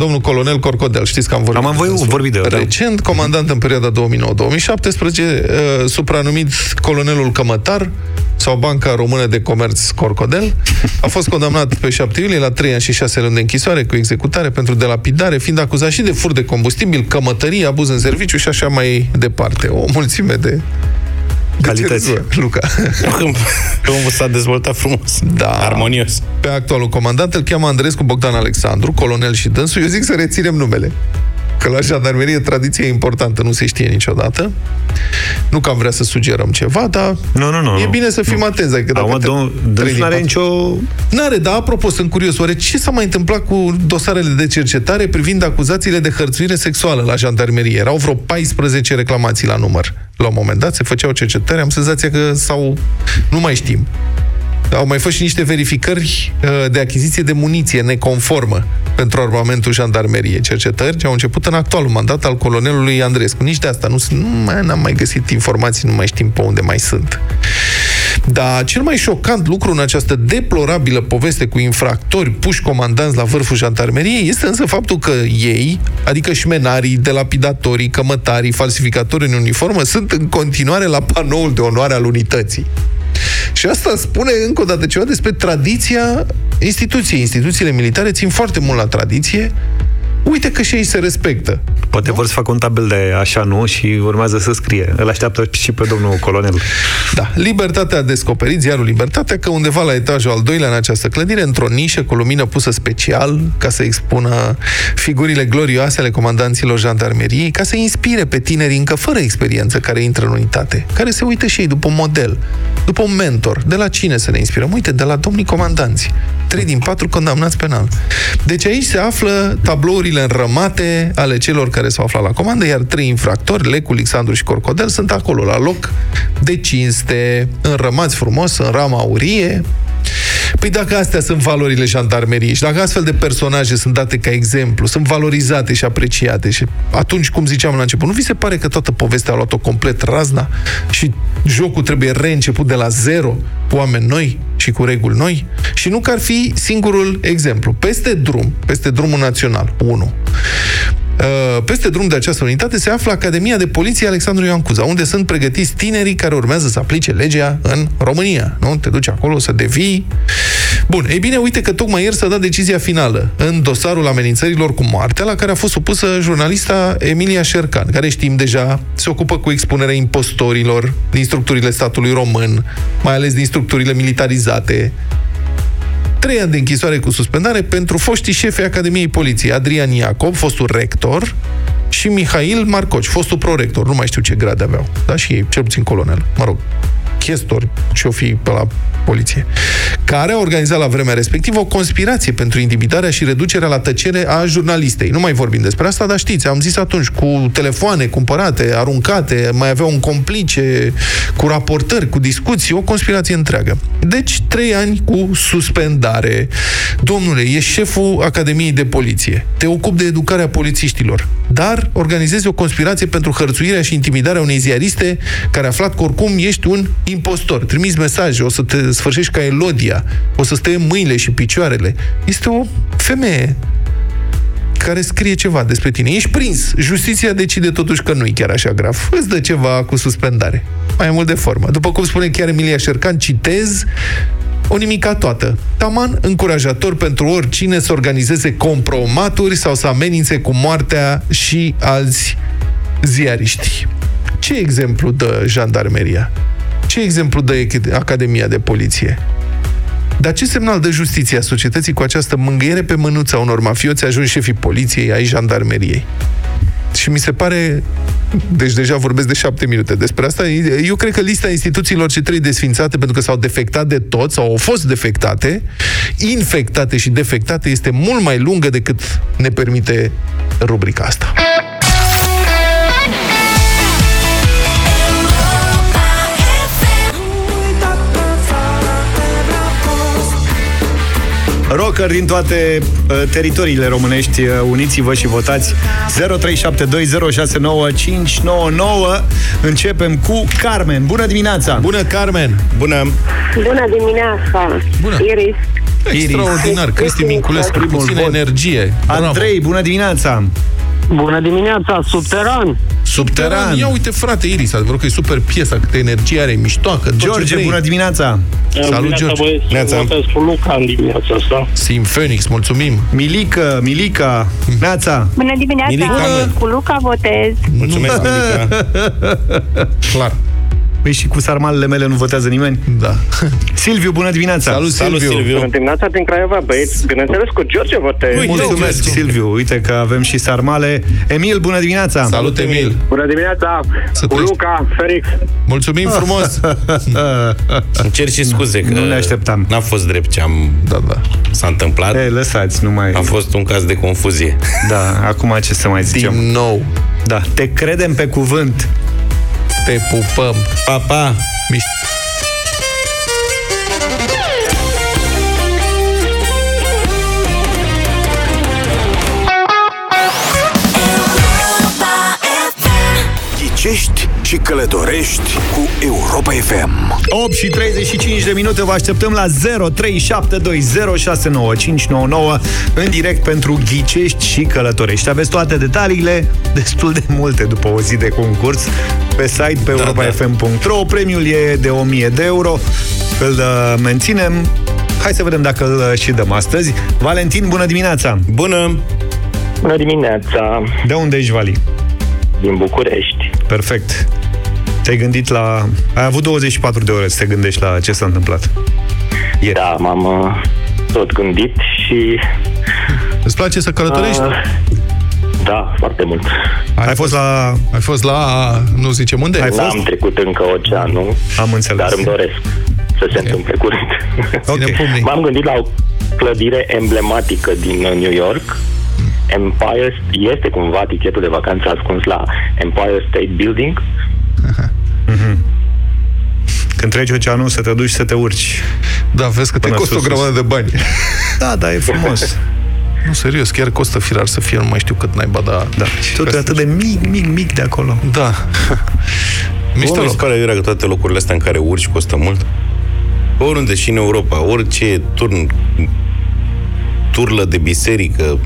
Domnul colonel Corcodel, știți că am vorbit. Am vorbit, vorbit de el. Recent, comandant în perioada 2009-2017, uh, supranumit colonelul Cămătar, sau Banca Română de Comerț Corcodel, a fost condamnat pe 7 iulie la 3 ani și 6 luni de închisoare cu executare pentru delapidare, fiind acuzat și de fur de combustibil, cămătărie, abuz în serviciu și așa mai departe. O mulțime de calități. Luca. Omul s-a dezvoltat frumos, da. armonios. Pe actualul comandant îl cheamă Andrescu Bogdan Alexandru, colonel și dânsul. Eu zic să reținem numele că la jandarmerie tradiția e importantă, nu se știe niciodată. Nu că am vrea să sugerăm ceva, dar nu, nu, nu, e bine să fim nu. atenți. Adică dacă domnul, nu are nicio... N-are, dar apropo, sunt curios, oare ce s-a mai întâmplat cu dosarele de cercetare privind acuzațiile de hărțuire sexuală la jandarmerie? Erau vreo 14 reclamații la număr. La un moment dat se făceau cercetări, am senzația că sau nu mai știm. Au mai fost și niște verificări uh, de achiziție de muniție neconformă pentru armamentul jandarmeriei. Cercetări ce au început în actualul mandat al colonelului Andrescu. Nici de asta nu, nu mai, n-am mai găsit informații, nu mai știm pe unde mai sunt. Dar cel mai șocant lucru în această deplorabilă poveste cu infractori puși comandanți la vârful jandarmeriei este însă faptul că ei, adică șmenarii, delapidatorii, cămătarii, falsificatorii în uniformă, sunt în continuare la panoul de onoare al unității. Și asta spune încă o dată ceva despre tradiția instituției. Instituțiile militare țin foarte mult la tradiție uite că și ei se respectă. Poate nu? vor să facă un tabel de așa, nu? Și urmează să scrie. Îl așteaptă și pe domnul colonel. Da. Libertatea a descoperit, ziarul Libertatea, că undeva la etajul al doilea în această clădire, într-o nișă cu lumină pusă special, ca să expună figurile glorioase ale comandanților jandarmeriei, ca să inspire pe tineri încă fără experiență care intră în unitate, care se uită și ei după un model, după un mentor. De la cine să ne inspirăm? Uite, de la domnii comandanți. Trei din patru condamnați penal. Deci aici se află tablourile înrămate ale celor care s-au aflat la comandă, iar trei infractori, Lecu, Alexandru și Corcodel, sunt acolo, la loc de cinste, înrămați frumos, în rama aurie, Păi dacă astea sunt valorile jandarmeriei și dacă astfel de personaje sunt date ca exemplu, sunt valorizate și apreciate și atunci, cum ziceam la început, nu vi se pare că toată povestea a luat-o complet razna și jocul trebuie reînceput de la zero, cu oameni noi și cu reguli noi? Și nu că ar fi singurul exemplu. Peste drum, peste drumul național, 1. Uh, peste drum de această unitate se află Academia de Poliție Alexandru Ioan Cuza, unde sunt pregătiți tinerii care urmează să aplice legea în România. Nu? Te duci acolo să devii... Bun, ei bine, uite că tocmai ieri s-a dat decizia finală în dosarul amenințărilor cu moartea, la care a fost supusă jurnalista Emilia Șercan, care știm deja se ocupă cu expunerea impostorilor din structurile statului român, mai ales din structurile militarizate, Trei ani de închisoare cu suspendare pentru foștii șefi Academiei Poliției, Adrian Iacob, fostul rector, și Mihail Marcoci, fostul prorector, nu mai știu ce grade aveau, da, și ei, cel puțin colonel, mă rog, chestori și o fi pe la poliție, care a organizat la vremea respectivă o conspirație pentru intimidarea și reducerea la tăcere a jurnalistei. Nu mai vorbim despre asta, dar știți, am zis atunci, cu telefoane cumpărate, aruncate, mai avea un complice, cu raportări, cu discuții, o conspirație întreagă. Deci, trei ani cu suspendare. Domnule, e șeful Academiei de Poliție. Te ocupi de educarea polițiștilor. Dar organizezi o conspirație pentru hărțuirea și intimidarea unei ziariste care a aflat că oricum ești un impostor. Trimiți mesaje, o să te sfârșești ca Elodia, o să stai mâinile și picioarele. Este o femeie care scrie ceva despre tine. Ești prins. Justiția decide totuși că nu e chiar așa grav. Îți dă ceva cu suspendare. Mai mult de formă. După cum spune chiar Emilia Șercan, citez, o nimica toată. Taman încurajator pentru oricine să organizeze compromaturi sau să amenințe cu moartea și alți ziariști. Ce exemplu dă jandarmeria? Ce exemplu dă Academia de Poliție? Dar ce semnal de justiție a societății cu această mângâiere pe mânuța unor mafioți ajunși șefii poliției, ai jandarmeriei? Și mi se pare deci deja vorbesc de șapte minute despre asta. Eu cred că lista instituțiilor ce trebuie desfințate pentru că s-au defectat de tot sau au fost defectate, infectate și defectate este mult mai lungă decât ne permite rubrica asta. Rocker din toate uh, teritoriile românești, uh, uniți-vă și votați 0372069599. Începem cu Carmen. Bună dimineața! Bună, Carmen! Bună! Bună dimineața! Bună! Iris. Extraordinar, Cristi Minculescu, Primul puțină vot. energie. Bravo. Andrei, bună dimineața! Bună dimineața, subteran! Subteran. Ia uite, frate, Iris, adevărul că e super piesa, câtă energie are, miștoacă. tot ce George, vrei. bună dimineața! Salut, George. Neața. Votez cu Luca în dimineața asta. Sim Phoenix, mulțumim. Milica, Milica, Neața! Bună dimineața! Milica, Cu Luca votez. Mulțumesc, <laughs> Milica. Clar. Păi și cu sarmalele mele nu votează nimeni? Da. <laughs> Silviu, bună dimineața! Salut, Salut, Silviu. Silviu. dimineața din Craiova, băieți. Bineînțeles, cu George votez. Uite, Mulțumesc, George. Silviu. Uite că avem și sarmale. Emil, bună dimineața! Salut, Emil. Bună dimineața, Să cu trăiești. Luca, Felix. Mulțumim frumos. <laughs> Îmi cer și scuze că Nu ne așteptam. N-a fost drept ce am Da, da. s-a întâmplat. E, lăsați, nu mai... A fost un caz de confuzie. Da, acum ce să mai zicem? Din nou. Da, te credem pe cuvânt. Te pupăm. Pa, pa! Miș- Ghicești și călătorești cu Europa FM. 8 și 35 de minute vă așteptăm la 0372069599 în direct pentru ghicești și călătorești. Aveți toate detaliile, destul de multe după o zi de concurs, pe site pe Da, europafm.ro. Premiul e de 1000 de euro. Îl uh, menținem. Hai să vedem dacă îl uh, și dăm astăzi. Valentin, bună dimineața! Bună! Bună dimineața, De unde ești, Vali? din București. Perfect. Te-ai gândit la... Ai avut 24 de ore să te gândești la ce s-a întâmplat. Ieri. Da, m-am uh, tot gândit și... Îți place să călătorești? uh, Da, foarte mult. Ai fost la... Ai fost la... Nu zicem unde? Ai fost? N-am trecut încă oceanul, Am înțeles. dar îmi doresc să se întâmple curând. Ok. Ține pumnii. M-am gândit la o clădire emblematică din uh, New York. Empire este cumva tichetul de vacanță ascuns la Empire State Building. Când treci oceanul să te duci să te urci. Da, vezi că te Până costă sus, o grămadă de bani. Da, da, e frumos. <laughs> Nu, serios, chiar costă firar să fie, nu mai știu cât naiba, dar... Da. Și totul e atât de mic, mic, mic de acolo. Da. <laughs> Mișto Mișto mi se loc. pare iurea că toate locurile astea în care urci costă mult. Oriunde și în Europa, orice turn, turlă de biserică,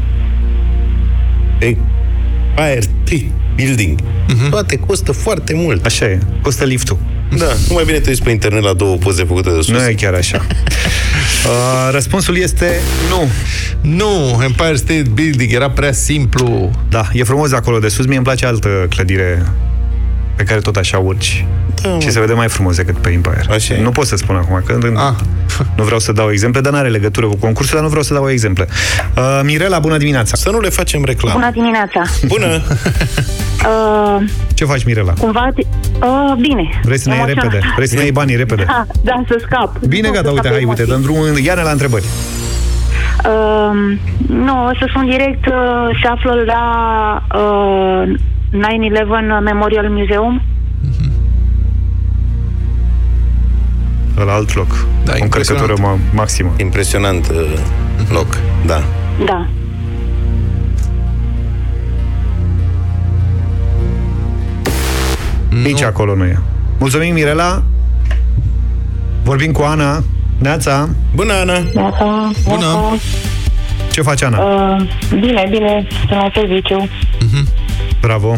Empire State Building, toate costă foarte mult. Așa e. Costă liftul. Da, nu mai bine te uiți pe internet la două poze făcute de sus. Nu e chiar așa. <laughs> Uh, răspunsul este nu. Nu, Empire State Building era prea simplu. Da, e frumos de acolo de sus. Mie îmi place altă clădire pe care tot așa urci. Da, și se vede mai frumos decât pe Empire. Așa e. Nu pot să spun acum, că Ah. <laughs> nu vreau să dau exemple, dar n-are legătură cu concursul, dar nu vreau să dau exemple. Uh, Mirela, bună dimineața! Să nu le facem reclamă. Bună dimineața! Bună! <laughs> Uh, Ce faci, Mirela? cumva... Uh, bine. Vrei să ne iei Emoționat. repede? Vrei să ne iei banii repede? Da, da, să scap. Bine, Nu, gata, să uite, scap hai, emoții. uite, dăm drumul, ia-ne la întrebări. Uh, nu, o să spun direct, uh, se află la uh, 9-11 Memorial Museum. La alt loc. Da, o impresionant. încărcătură ma- maximă. Impresionant uh, loc, da. Da. Nici acolo nu e. Mulțumim, Mirela. Vorbim cu Ana. Neața. Bună, Ana! Neața, Bună. neața. Ce faci, Ana? Uh, bine, bine, sunt la serviciu. Bravo.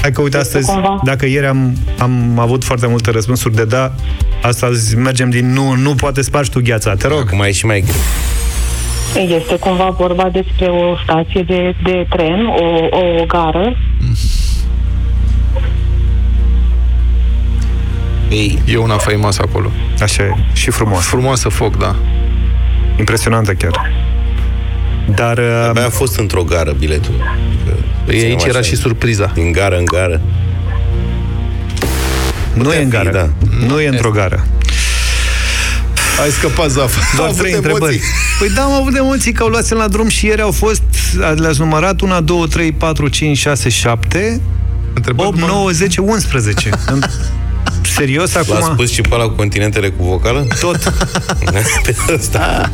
Hai că uite, astăzi, cumva. dacă ieri am, am avut foarte multe răspunsuri de da, astăzi mergem din nu, nu poate spargi tu gheața. Te rog. Acum e și mai greu. Este cumva vorba despre o stație de, de tren, o, o gară. Ei, E una faimoasă acolo. Așa e. Și frumos. Frumoasă foc, da. Impresionantă chiar. Dar uh, abia a fost într-o gară biletul. Că Păi aici Așa era e. și surpriza. Din gară în gară. Nu e în fi, gară. da. Nu e într-o gară. Ai scăpat, Zaf. Doar Am trei avut întrebări. emoții. Păi da, am avut emoții că au luat la drum și ieri au fost, le-ați numărat, 1, 2, 3, 4, 5, 6, 7, Întrebări 8, numai- 9, 10, 11. În- Serios L-a acum? spus și pe ăla cu continentele cu vocală? Tot, <laughs> Pe ăsta.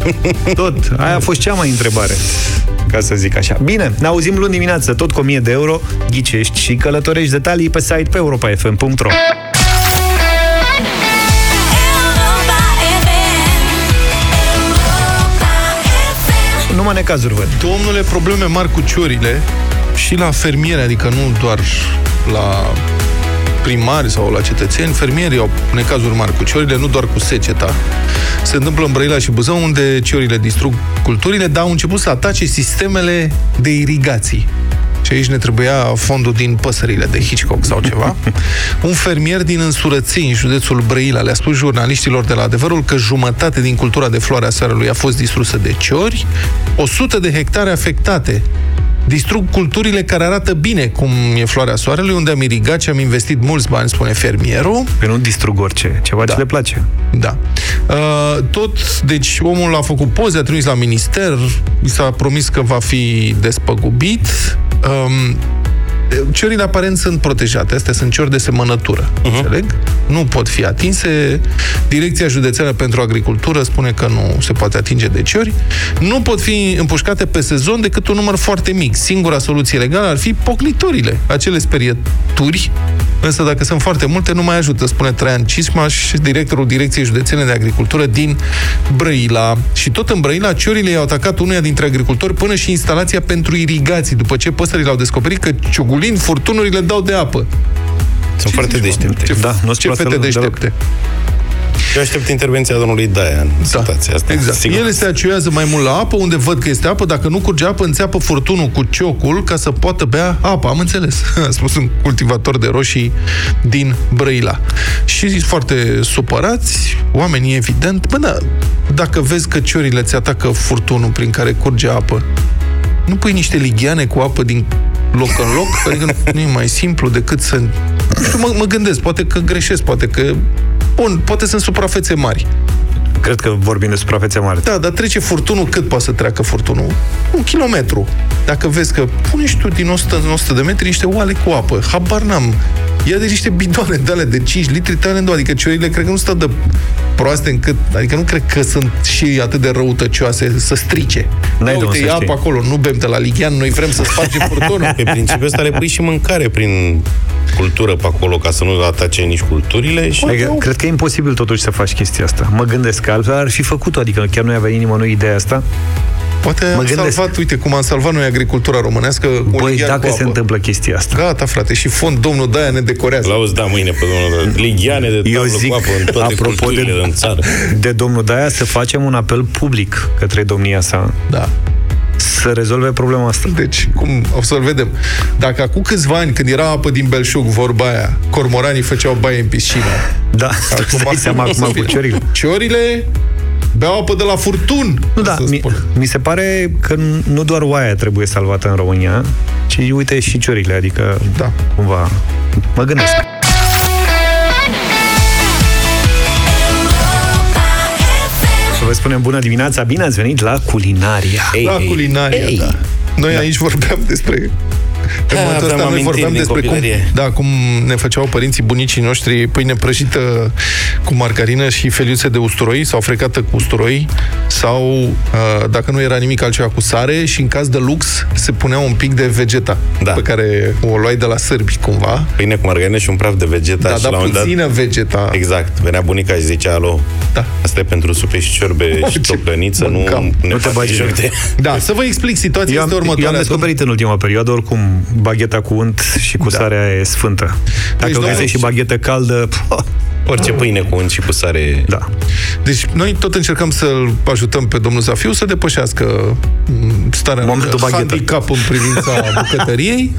tot. Aia a fost cea mai întrebare. Ca să zic așa. Bine, ne auzim luni dimineață, tot cu 1000 de euro, ghicești și călătorești detalii pe site pe europa.fm.ro Numai necazuri văd. Domnule, probleme mari cu ciorile și la fermieri, adică nu doar la primari sau la cetățeni, fermierii au necazuri mari cu ciorile, nu doar cu seceta. Se întâmplă în Brăila și Buzău, unde ciorile distrug culturile, dar au început să atace sistemele de irigații. Și aici ne trebuia fondul din păsările de Hitchcock sau ceva. <laughs> Un fermier din Însurățeni, în județul Brăila, le-a spus jurnaliștilor de la adevărul că jumătate din cultura de floarea soarelui a fost distrusă de ciori, 100 de hectare afectate distrug culturile care arată bine, cum e floarea soarelui, unde am irigat și am investit mulți bani, spune fermierul. Pe nu distrug orice, ceva ce le place. Da. Uh, tot, deci omul a făcut poze, a trimis la minister, i s-a promis că va fi despăgubit. Um, Ciorile aparent sunt protejate, astea sunt ciori de semănătură, uh-huh. înțeleg? Nu pot fi atinse. Direcția Județeană pentru Agricultură spune că nu se poate atinge de ciori. Nu pot fi împușcate pe sezon decât un număr foarte mic. Singura soluție legală ar fi poclitorile, acele sperieturi, însă dacă sunt foarte multe, nu mai ajută, spune Traian Cismaș, directorul Direcției Județene de Agricultură din Brăila. Și tot în Brăila, ciorile i-au atacat unuia dintre agricultori până și instalația pentru irigații, după ce păsările au descoperit că ciugulind furtunurile dau de apă. Sunt foarte deștepte. Ce, Da, nu-ți ce place fete deloc. Deștepte. Eu aștept intervenția domnului Daia în situația asta. Exact. Sigur. Ele se aciuiază mai mult la apă, unde văd că este apă. Dacă nu curge apă, înțeapă furtunul cu ciocul ca să poată bea apă. Am înțeles. <laughs> A spus un cultivator de roșii din Brăila. Și sunt foarte supărați, oamenii evident. Bă, da, dacă vezi că ciorile ți atacă furtunul prin care curge apă, nu pui niște ligheane cu apă din loc în loc? Adică nu e mai simplu decât să... Nu știu, mă, mă gândesc, poate că greșesc, poate că... Bun, poate sunt suprafețe mari. Cred că vorbim de suprafețe mari. Da, dar trece furtunul, cât poate să treacă furtunul? Un kilometru. Dacă vezi că pune și tu din 100, în 100 de metri niște oale cu apă, habar n-am. Ia de niște bidoane de alea de 5 litri, tale în două. Adică ciorile cred că nu stau de proaste încât... Adică nu cred că sunt și atât de răutăcioase să strice. N-ai Ia de unde uite, să ia știi. apă acolo, nu bem de la Ligian, noi vrem să spargem <laughs> furtunul. Pe principiul ăsta le pui și mâncare prin cultură pe acolo ca să nu atace nici culturile și Adică, cred că e imposibil totuși să faci chestia asta. Mă gândesc că altfel ar fi făcut-o, adică chiar nu avea nimănui ideea asta. Poate Mă am gândesc. salvat, uite cum am salvat noi agricultura românească cu Băi, Ligian dacă cu se apă. întâmplă chestia asta. Gata, frate, și fond domnul Daia ne decorează. l-auzi, da, mâine pe domnul Ligiane de Eu tablă zic, cu apă în toate apropo culturile de- în țară. De domnul Daia să facem un apel public către domnia sa Da. să rezolve problema asta. Deci, cum o să-l vedem. Dacă acum câțiva ani, când era apă din belșug, vorba aia, cormoranii făceau baie în piscină. Da, îți dai seama acum cu ciorile. Ciorile beau apă de la furtun. Nu, da, să mi, spun. mi se pare că nu doar oaia trebuie salvată în România, ci uite și ciorile, adică Da. cumva mă gândesc. Să vă spunem bună dimineața, bine ați venit la Culinaria. Ei, La ei, culinaria, ei. da. Noi aici vorbeam despre... În Da, momentul aveam ăsta noi amintiri vorbeam din despre cum, copilărie. da, cum ne făceau părinții bunicii noștri pâine prăjită cu margarină și feliuțe de usturoi sau frecată cu usturoi sau, uh, dacă nu era nimic altceva, cu sare și în caz de lux se punea un pic de vegeta Da. pe care o luai de la sârbi cumva. Pâine cu margarină și un praf de vegeta Da, și da, la un moment dat puțină vegeta. Exact. Venea bunica și zicea, alo, Da. asta e pentru supe și ciorbe Oh, <laughs> și ce tocăniță, nu mâncam. ne Nu te faci bagi joc joc. de... Da, să vă explic situația Eu am, este eu am următoarea. descoperit în ultima perioadă, oricum, bagheta cu unt și cu Da. sarea e sfântă. Dacă Deci, o domnul- găsești și baghetă caldă, pă, Orice pâine cu unt și cu sare... da. Deci noi tot încercăm să-l ajutăm pe domnul Zafiu să depășească m, starea Momentul baghetă. handicap în privința <laughs> bucătăriei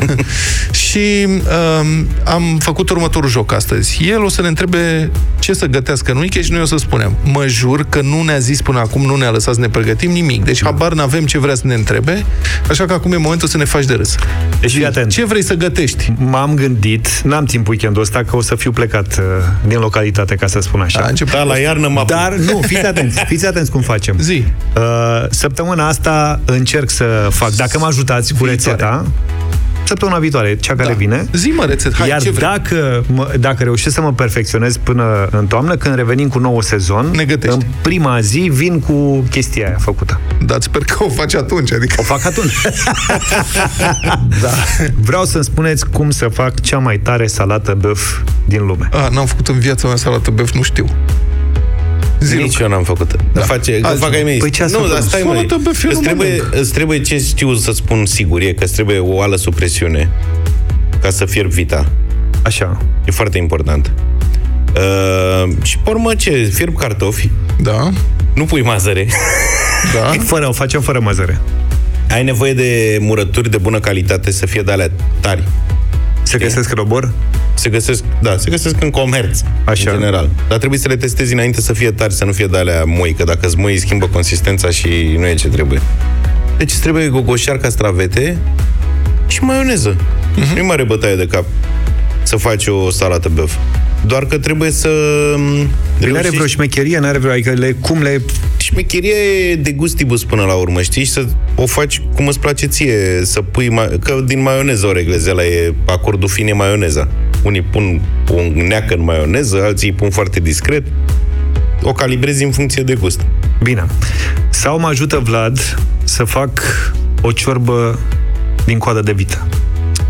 și um, am făcut următorul joc astăzi. El o să ne întrebe ce să gătească Nuiche și noi o să spunem. Mă jur că nu ne-a zis până acum, nu ne-a lăsat să ne pregătim nimic. Deci habar n-avem ce vrea să ne întrebe, așa că acum e momentul să ne faci de râs. Deci fii atent. Ce vrei să gătești? M-am gândit, n-am timp weekendul ăsta, că o să fiu plecat uh, din localitate, ca să spun așa. A început Da, la iarnă mă Dar nu, fiți atenți, <laughs> fiți atenți cum facem. Zi. Uh, săptămâna asta încerc să fac, dacă mă ajutați cu Viitoare. rețeta, săptămâna viitoare, cea care Da. vine. Zi, mă, rețet. Hai, Iar ce vrei? dacă, mă, dacă reușesc să mă perfecționez până în toamnă, când revenim cu nou sezon, Ne gătești. în prima zi vin cu chestia aia făcută. Dar sper că o faci atunci, adică... O fac atunci. <laughs> da. Vreau să-mi spuneți cum să fac cea mai tare salată băf din lume. A, n-am făcut în viața mea salată băf, nu știu. Zi, Nici eu n-am făcut. Da. Face, Azi, fac ai mei. Păi ce ați nu, făcut? dar stai măi. Salată băf, eu Îți nu trebuie, mănânc. îți trebuie ce știu să spun sigur, e că îți trebuie o ală sub presiune ca să fierb vita. Așa. E foarte important. Uh, și pe urmă ce? Fierb cartofi, Da, nu pui mazăre. da. <laughs> Fără, o facem fără măzăre. Ai nevoie de murături de bună calitate să fie de alea tari. Se găsesc robor? Se găsesc, da, se găsesc în comerț, Așa. în general. Dar trebuie să le testezi înainte să fie tari, să nu fie de alea moi, că dacă îți moi, schimbă consistența și nu e ce trebuie. Deci îți trebuie gogoșar castravete și maioneză. Mhm. Uh-huh. Nu e mare bătaie de cap să faci o salată băf. Doar că trebuie să... m, Nu are reușești- vreo șmecherie, nu are vreo... Adică le, cum le... Șmecheria e de gustibus până la urmă, știi? Și să o faci cum îți place ție, să pui... Ma- că din maioneză o reglezi, ăla e acordul fin e maioneza. Unii pun o neacă în maioneză, alții îi pun foarte discret. O calibrezi în funcție de gust. Bine. Sau mă ajută Vlad să fac o ciorbă din coadă de vită.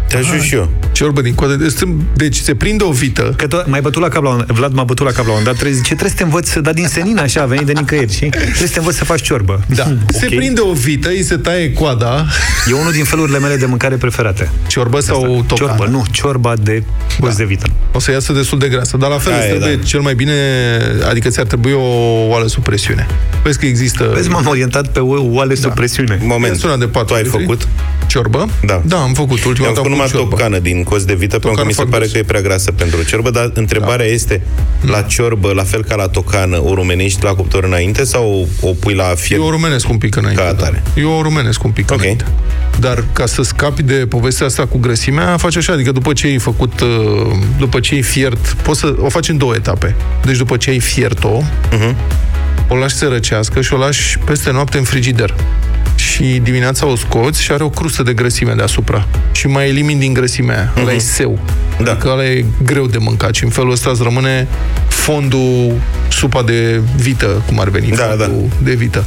Te ajut și eu. Ciorbă din coadă de strâmb. Deci se prinde o vită. Că tu mai bătut la cap la un, Vlad m-a bătut la cap la un dat, trebuie, zice, trebuie să te învăț, dar din senin așa, a venit de nicăieri, și trebuie să te învăț să faci ciorbă. Da. Se prinde o vită, îi se taie coada. E unul din felurile mele de mâncare preferate. Ciorbă sau tocană? Ciorbă, nu, ciorba de gust de vită. O să iasă destul de grasă, dar la fel Aia îți e, trebuie da. cel mai bine, adică ți-ar trebui o oală sub presiune. Vezi că există... Vezi, m-am orientat pe o oale sub presiune. Moment. Este una de 4 Tu ai litri. făcut? Ciorbă? Da. Da, am făcut. Ultima Eu am dată făcut numai ciorbă. topcană din cos de vită, pentru că mi se fac pare gust. că e prea grasă pentru ciorbă, dar întrebarea este, la ciorbă, la fel ca la tocană, o rumenești la cuptor înainte sau o pui la fiert? Eu o rumenesc un pic înainte. Ca atare. Da. Eu o rumenesc un pic Ok. înainte. Dar ca să scapi de povestea asta cu grăsimea, faci așa, adică după ce ai făcut, uh, după ce ai fiert, poți să o faci în două etape. Deci după ce ai fiert-o, Mhm. o lași să răcească și o lași peste noapte în frigider. Și dimineața o scoți și are o crustă de grăsime deasupra. Și mai elimini din grăsimea aia. Ăla e seu. Da. Adică ăla e greu de mâncat și în felul ăsta îți rămâne fondul, supa de vită, cum ar veni, Da, fondul de vită.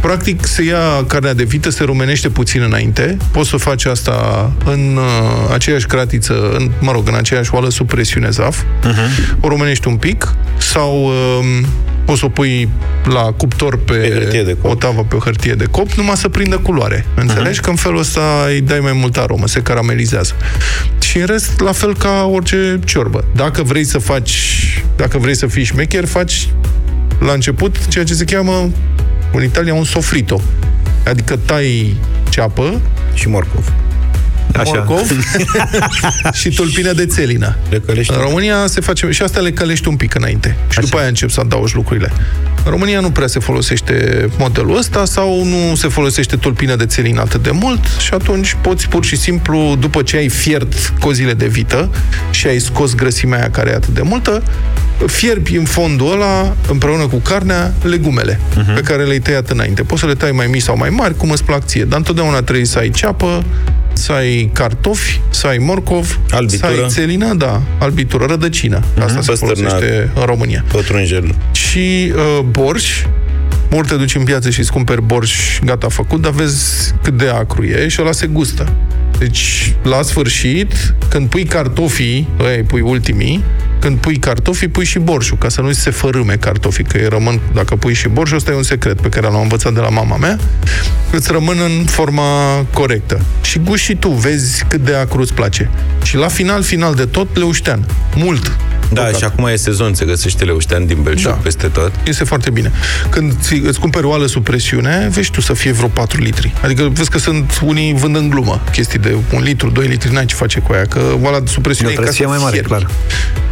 Practic se ia carnea de vită, se rumenește puțin înainte, poți să faci asta în uh, aceeași cratiță, în, mă rog, în aceeași oală sub presiune zaf, uh-huh. o rumenești un pic sau uh, poți să o pui la cuptor pe, Pe hârtie de cop. o tavă pe o hârtie de cop, numai să prindă culoare. Înțelegi? Că în felul ăsta îi dai mai multă aromă, se caramelizează. Și în rest, la fel ca orice ciorbă. Dacă vrei să faci, dacă vrei să fii șmecher, faci la început ceea ce se cheamă în Italia un sofrito. Adică tai ceapă, Și morcov. Așa. morcov <laughs> și tulpină de țelină. Le călești. În România se face și asta le călești un pic înainte. Și Așa. după aia încep să adaugi lucrurile. În România nu prea se folosește modelul ăsta sau nu se folosește tulpină de țelină atât de mult și atunci poți pur și simplu, după ce ai fiert cozile de vită și ai scos grăsimea aia care e atât de multă, fierbi în fondul ăla, împreună cu carnea, legumele uh-huh. pe care le-ai tăiat înainte. Poți să le tai mai mici sau mai mari, cum îți plac ție, dar întotdeauna trebuie să ai ceapă, să ai cartofi, să ai morcov, Albitură. să ai țelină, da, albitură, rădăcină. Asta se Păstărnac. folosește în România. Pătrunjel. Și uh, borș, ori te duci în piață și îți cumperi borș gata făcut, dar vezi cât de acru e și ăla se gustă. Deci, la sfârșit, când pui cartofii, ăia pui ultimii, când pui cartofii, pui și borșul, ca să nu se fărâme cartofii, că îi rămân, dacă pui și borșul, ăsta e un secret pe care l-am învățat de la mama mea, îți rămân în forma corectă. Și guși și tu, vezi cât de acru îți place. Și la final, final de tot, leuștean. Mult. Da, și acum e sezon, se găsește leuștean din Belșug Da. peste tot. Este foarte bine. Când ți, îți cumperi oală sub presiune, vezi tu să fie vreo 4 litri. Adică vezi că sunt unii vând în glumă chestii de 1 litru, 2 litri, n-ai ce face cu aia, că oala sub presiune E o ca presie să mai mare, fierbi. clar.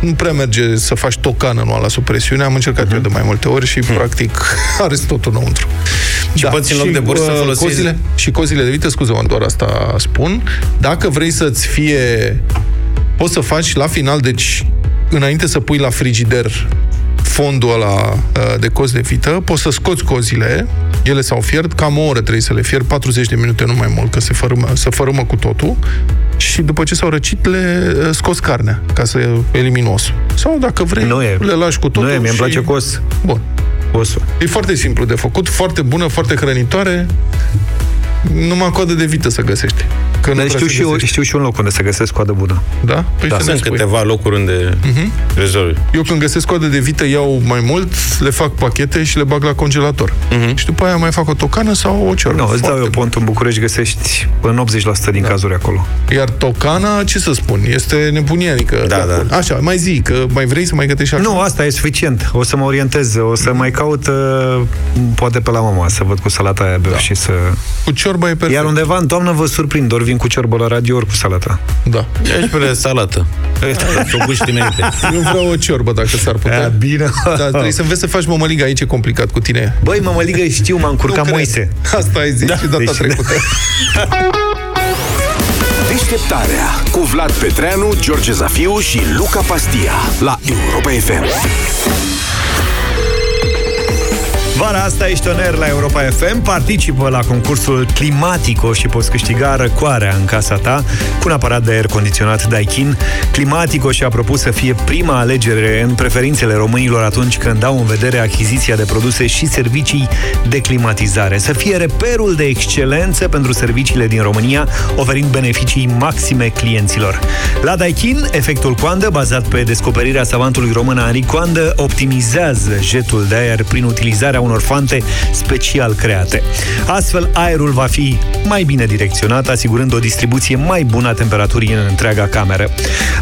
Nu prea merge să faci tocană în oala sub presiune, am încercat Mhm. eu de mai multe ori și practic <laughs> are totul înăuntru. Și poți în loc de bor să uh, folosești- Cozile, și cozile de vită, scuze-mă, doar asta spun, dacă vrei să-ți fie... Poți să faci la final, deci înainte să pui la frigider fondul ăla uh, de cozi de vită, poți să scoți cozile, ele s-au fiert, cam o oră trebuie să le fier, 40 de minute, nu mai mult, că se fărâmă, se fărâmă cu totul și după ce s-au răcit, le uh, scoți carnea, ca să elimini osul. Sau dacă vrei, Nu e. le lași cu totul Nu e, mie îmi și- place cu os. Bun. Osul. E foarte simplu de făcut, foarte bună, foarte hrănitoare. Numai coadă de vită să găsești. Că nu Dar prea știu se și, eu, găsește. știu și un loc unde să găsesc coadă bună. Da? Păi Da, să ne Sunt spui. câteva locuri unde Mhm. rezolvi. Eu când găsesc coadă de vită iau mai mult, le fac pachete și le bag la congelator. Mhm. Și după aia mai fac o tocană sau o ciorbă. Nu, îți dau Foarte eu pont în București, găsești în 80% din cazuri acolo. bun. Iar tocana, ce să spun, este nebunie, adică... Da, da. bun. Așa, mai zi, că mai vrei să mai gătești altceva? Nu, asta e suficient. O să mă orientez, o să mai caut uh, poate pe la mama, să văd cu salata aia beu și să... Cu ciorba e perfect. Iar undeva în toamnă vă surprind, ori vin cu ciorbă la radio, ori cu salata. Da. Ești pe salată. Să o guști înainte. Eu vreau o ciorbă, dacă s-ar putea. Aia, bine. Da, trebuie să înveți să faci mămăligă aici, e complicat cu tine. Băi, mă, mă ligă, știu, m-am Nu curcat cred. Moise. Asta ai zis da, și data deci- trecută. <laughs> Deșteptarea cu Vlad Petreanu, George Zafiu și Luca Pastia la Europa FM. Vara asta ești oner la Europa FM, participă la concursul Climatico și poți câștiga răcoarea în casa ta cu un aparat de aer condiționat Daikin. Climatico și-a propus să fie prima alegere în preferințele românilor atunci când dau în vedere achiziția de produse și servicii de climatizare. Să fie reperul de excelență pentru serviciile din România, oferind beneficii maxime clienților. La Daikin, efectul coandă, bazat pe descoperirea savantului român Henri Coandă, optimizează jetul de aer prin utilizarea unor fante special create. Astfel, aerul va fi mai bine direcționat, asigurând o distribuție mai bună a temperaturii în întreaga cameră.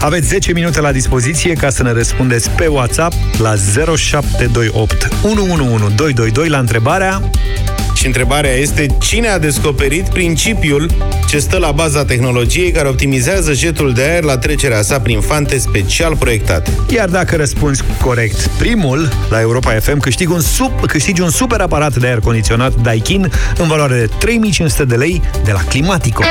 Aveți 10 minute la dispoziție ca să ne răspundeți pe WhatsApp la 0728 111222 la întrebarea Și întrebarea este cine a descoperit principiul ce stă la baza tehnologiei care optimizează jetul de aer la trecerea sa prin fante special proiectate. Iar dacă răspunzi corect primul, la Europa FM câștigi un, sub, câștigi un super aparat de aer condiționat Daikin în valoare de 3500 de lei de la Climatico.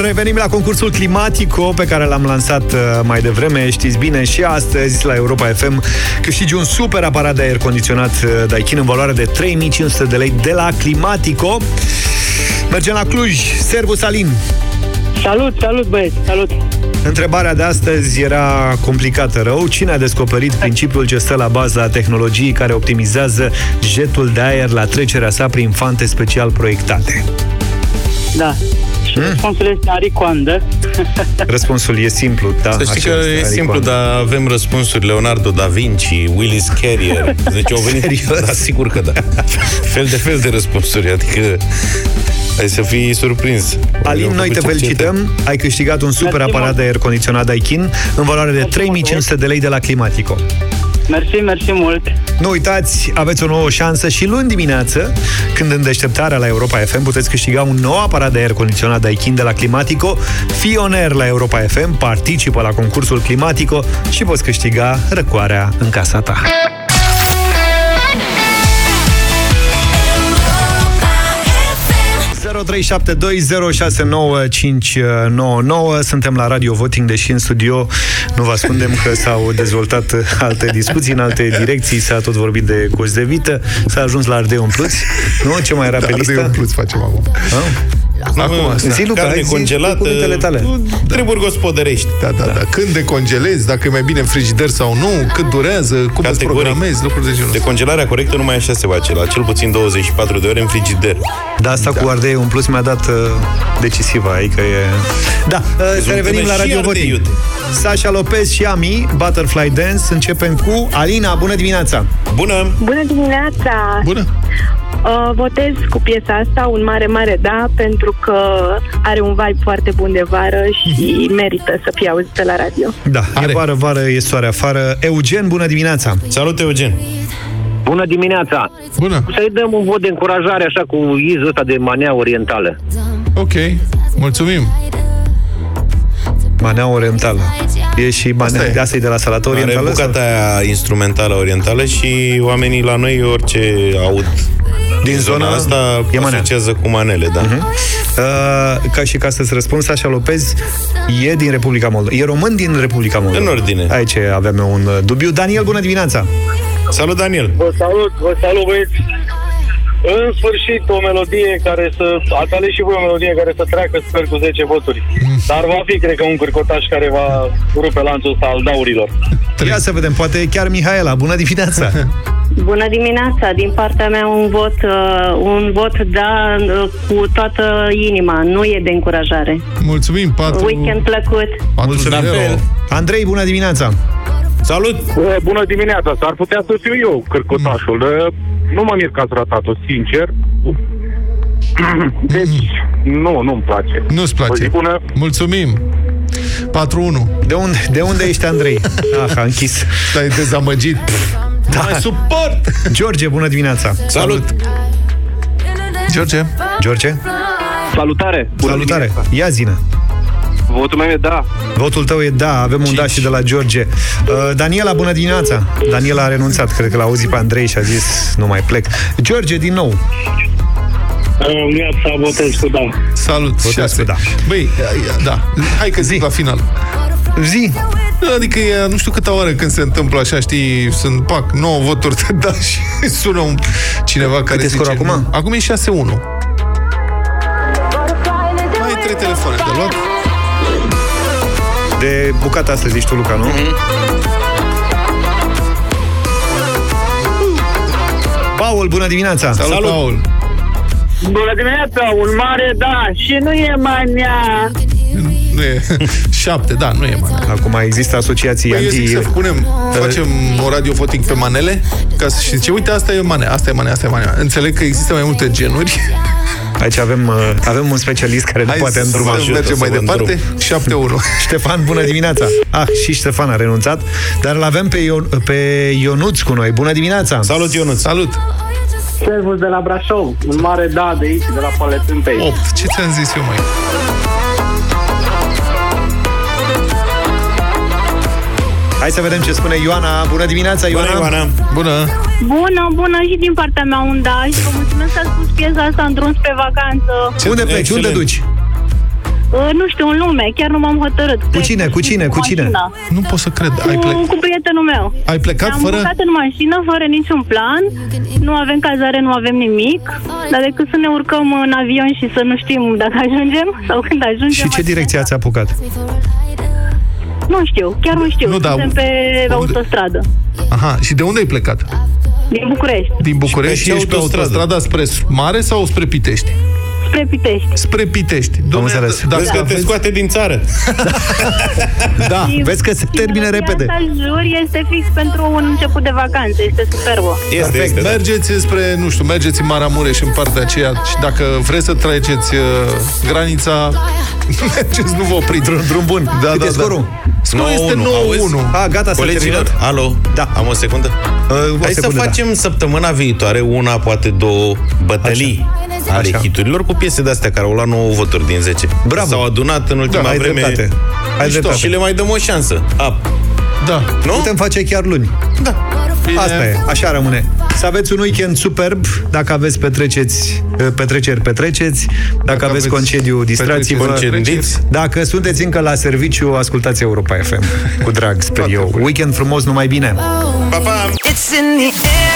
Revenim la concursul Climatico pe care l-am lansat uh, mai devreme. Știți bine, și astăzi la Europa FM câștigi un super aparat de aer condiționat uh, Daikin în valoare de 3500 de lei de la Climatico. Mergem la Cluj. Servus, Alin! Salut, salut băieți, salut! Întrebarea de astăzi era complicată rău. Cine a descoperit principiul ce stă la baza tehnologiei care optimizează jetul de aer la trecerea sa prin fante special proiectate? Da. Și răspunsul este aricoandă. <laughs> Răspunsul e simplu, da. Să știi așa că este, e adică- simplu, dar avem răspunsuri. Leonardo da Vinci, Willis Carrier. Deci au venit... Serios? Da, sigur că da. Fel de fel de răspunsuri, adică... Ai să fii surprins. Alin, Eu noi te făcut felicităm. Ai câștigat un super Mersi aparat mult. de aer condiționat Daikin în valoare de Mersi 3500 de lei de la Climatico. Mersi, mersi mult! Nu uitați, aveți o nouă șansă și luni dimineață, când în deșteptarea la Europa FM puteți câștiga un nou aparat de aer condiționat Daikin de la Climatico. Fii oner la Europa FM, participă la concursul Climatico și poți câștiga răcoarea în casa ta. Suntem la Radio Voting, deși în studio nu vă ascundem că s-au dezvoltat alte discuții în alte direcții, s-a tot vorbit de cozi de vită, s-a ajuns la ardei umpluți. Nu? Ce mai era pe Ardei listă? umpluți facem acum. Ah? Acum, Zi, Luca, carne hai, zi congelată, cuvintele tale. treburi gospodărești. Da, da, da. Când decongelezi, dacă e mai bine în frigider sau nu, cât durează, cum îți Categoric. programezi, lucruri de genul ăsta. Decongelarea corectă numai așa se face, la cel puțin 24 de ore în frigider. Da, asta cu ardei un plus mi-a dat uh, decisivă, adică e... Da, uh, să revenim la și Radio ardei, Voting. iute. Sasha Lopez și Ami, Butterfly Dance. Începem cu Alina, bună dimineața! Bună! Bună dimineața! Bună! Uh, votez cu piesa asta un mare, mare da, pentru că are un vibe foarte bun de vară și merită să fie auzită la radio. Da, are. e vară, vară, e soare afară. Eugen, bună dimineața! Salut, Eugen! Bună dimineața! Bună! Să-i dăm un vot de încurajare așa cu izul ăsta de manea orientală. Ok, mulțumim. Manea orientală. E și manea, Asta e. asta e de la salată Are orientală? sau? bucata aia instrumentală orientală și oamenii la noi orice aud din zona asta e manea. asociază cu manele, da. Uh, ca și ca să-ți răspund, Sasha Lopez e din Republica Moldova. E român din Republica Moldova. În ordine. Aici aveam eu un uh, dubiu. Daniel, bună dimineața! Salut, Daniel! Vă salut, vă salut băieți! În sfârșit, o melodie care să... Ați ales și voi o melodie care să treacă, sper, cu 10 voturi. Dar va fi, cred că, un cârcotaș care va rupe lanțul ăsta al daurilor. Ia să vedem, poate e chiar Mihaela. Bună dimineața! <laughs> Bună dimineața! Din partea mea un vot, uh, un vot da uh, cu toată inima. Nu e de încurajare. Mulțumim, 4... Weekend plăcut! Mulțumim! Andrei, bună dimineața! Salut! Bună dimineața! S-ar putea să fiu eu cârcotașul. Nu mă mir că ați ratat-o, sincer. <clears throat> Deci, nu, nu-mi place. Nu-ți O place. zi bună. Mulțumim. 4-1. De unde, de unde ești, Andrei? <laughs> Ah, a închis. Stai dezamăgit. Da. Mai suport! George, bună dimineața! Salut! George? George? Salutare! Bună Salutare! dimineața. Ia zină! Votul meu e da. Votul tău e da, avem un da și de la George. Uh, Daniela, bună dimineața! Daniela a renunțat, cred că l-a auzit pe Andrei și a zis nu mai plec. George, din nou. Viața votez cu da. Salut! Votez Șase. cu da. Băi, da. Hai că zic la final. Zi! Adică e nu știu câta oară când se întâmplă așa, știi, sunt, pac, 9 voturi de da <laughs> și sună un, cineva care e zice... scorul acum? Acum e 6-1. De bucata asta zici tu, Luca, nu? Paul, bună dimineața! Salut, Salut. Paul! Bună dimineața, un mare da și nu e mania. Nu e... 7, da, nu e mane. Acum există asociații Păi eu zic să anti... punem, facem o radio voting pe manele ca să și zice, uite, asta e mane, asta e mane, asta e mane. Înțeleg că există mai multe genuri. Aici avem, uh, avem un specialist care ne Hai poate să îndruma. mergem mai departe. 7-1. <laughs> Ștefan, bună dimineața! Ah, și Ștefan a renunțat, dar îl avem pe, Ion, pe Ionuț cu noi. Bună dimineața! Salut, Ionuț! Salut! Servus de la Brașov, un mare da de aici, de la Paletâmpei. 8. Ce ți-am zis eu, mai? Hai să vedem ce spune Ioana. Bună dimineața, Ioana! Bună, Ioana! Bună! Bună, bună și din partea mea un da și vă mulțumesc că ați pus piesa asta în drum spre vacanță. Unde pleci? Excelent. Unde duci? Uh, nu știu, în lume, chiar nu m-am hotărât. Cu cine? Cu cine? Cu cine? mașina. Nu pot să cred. Ai, Cu, plec... cu prietenul meu. Ai plecat Am fără... urcat în mașină fără niciun plan, nu avem cazare, nu avem nimic, dar decât să ne urcăm în avion și să nu știm dacă ajungem sau când ajungem. Și ce direcție ați apucat? Nu știu, chiar nu știu. Nu, da, Suntem pe unde? autostradă, Aha, și de unde ai plecat? din București, Din București și, pe ești pe autostradă. autostrada spre mare sau spre Pitești? Spre Pitești. Spre Pitești. Dom'le, înțeles. Dacă Vezi că te aveți- scoate din țară. <laughs> Da, Și- Vezi că se și termină melodia repede. Asta, jur, este fix pentru un început de vacanță, este superbă. Este, Perfect. este, da. Mergeți spre, nu știu, mergeți în Maramureș în partea aceea și dacă vreți să treceți uh, granița, <laughs> mergeți, nu vă opriți. Drum, drum bun. Da, Cât da, e da. scorul? Scorul este 9-1, auzi? 9-1. A, gata, s-a Colegilor, terminat. alo? Da. Am o secundă? Uh, o Hai secundă, să da. facem săptămâna viitoare una, poate două bătălii ale Așa. hiturilor cu piese de-astea care au luat 9 voturi din 10. Bravo. S-au adunat în ultima Da, ai vreme dreptate. Ai Mișto. dreptate. și le mai dăm o șansă. Up. Da. Nu? Putem face chiar luni. Da. Bine. Asta e, așa rămâne. Să aveți un weekend superb, dacă aveți petreceți, petreceri, petreceți, dacă, Dacă aveți aveți concediu, distrați-vă. petreceți, Concendiți. Dacă sunteți încă la serviciu, ascultați Europa FM. Cu drag, sper eu. Weekend frumos, numai bine! Pa, pa! It's in the air.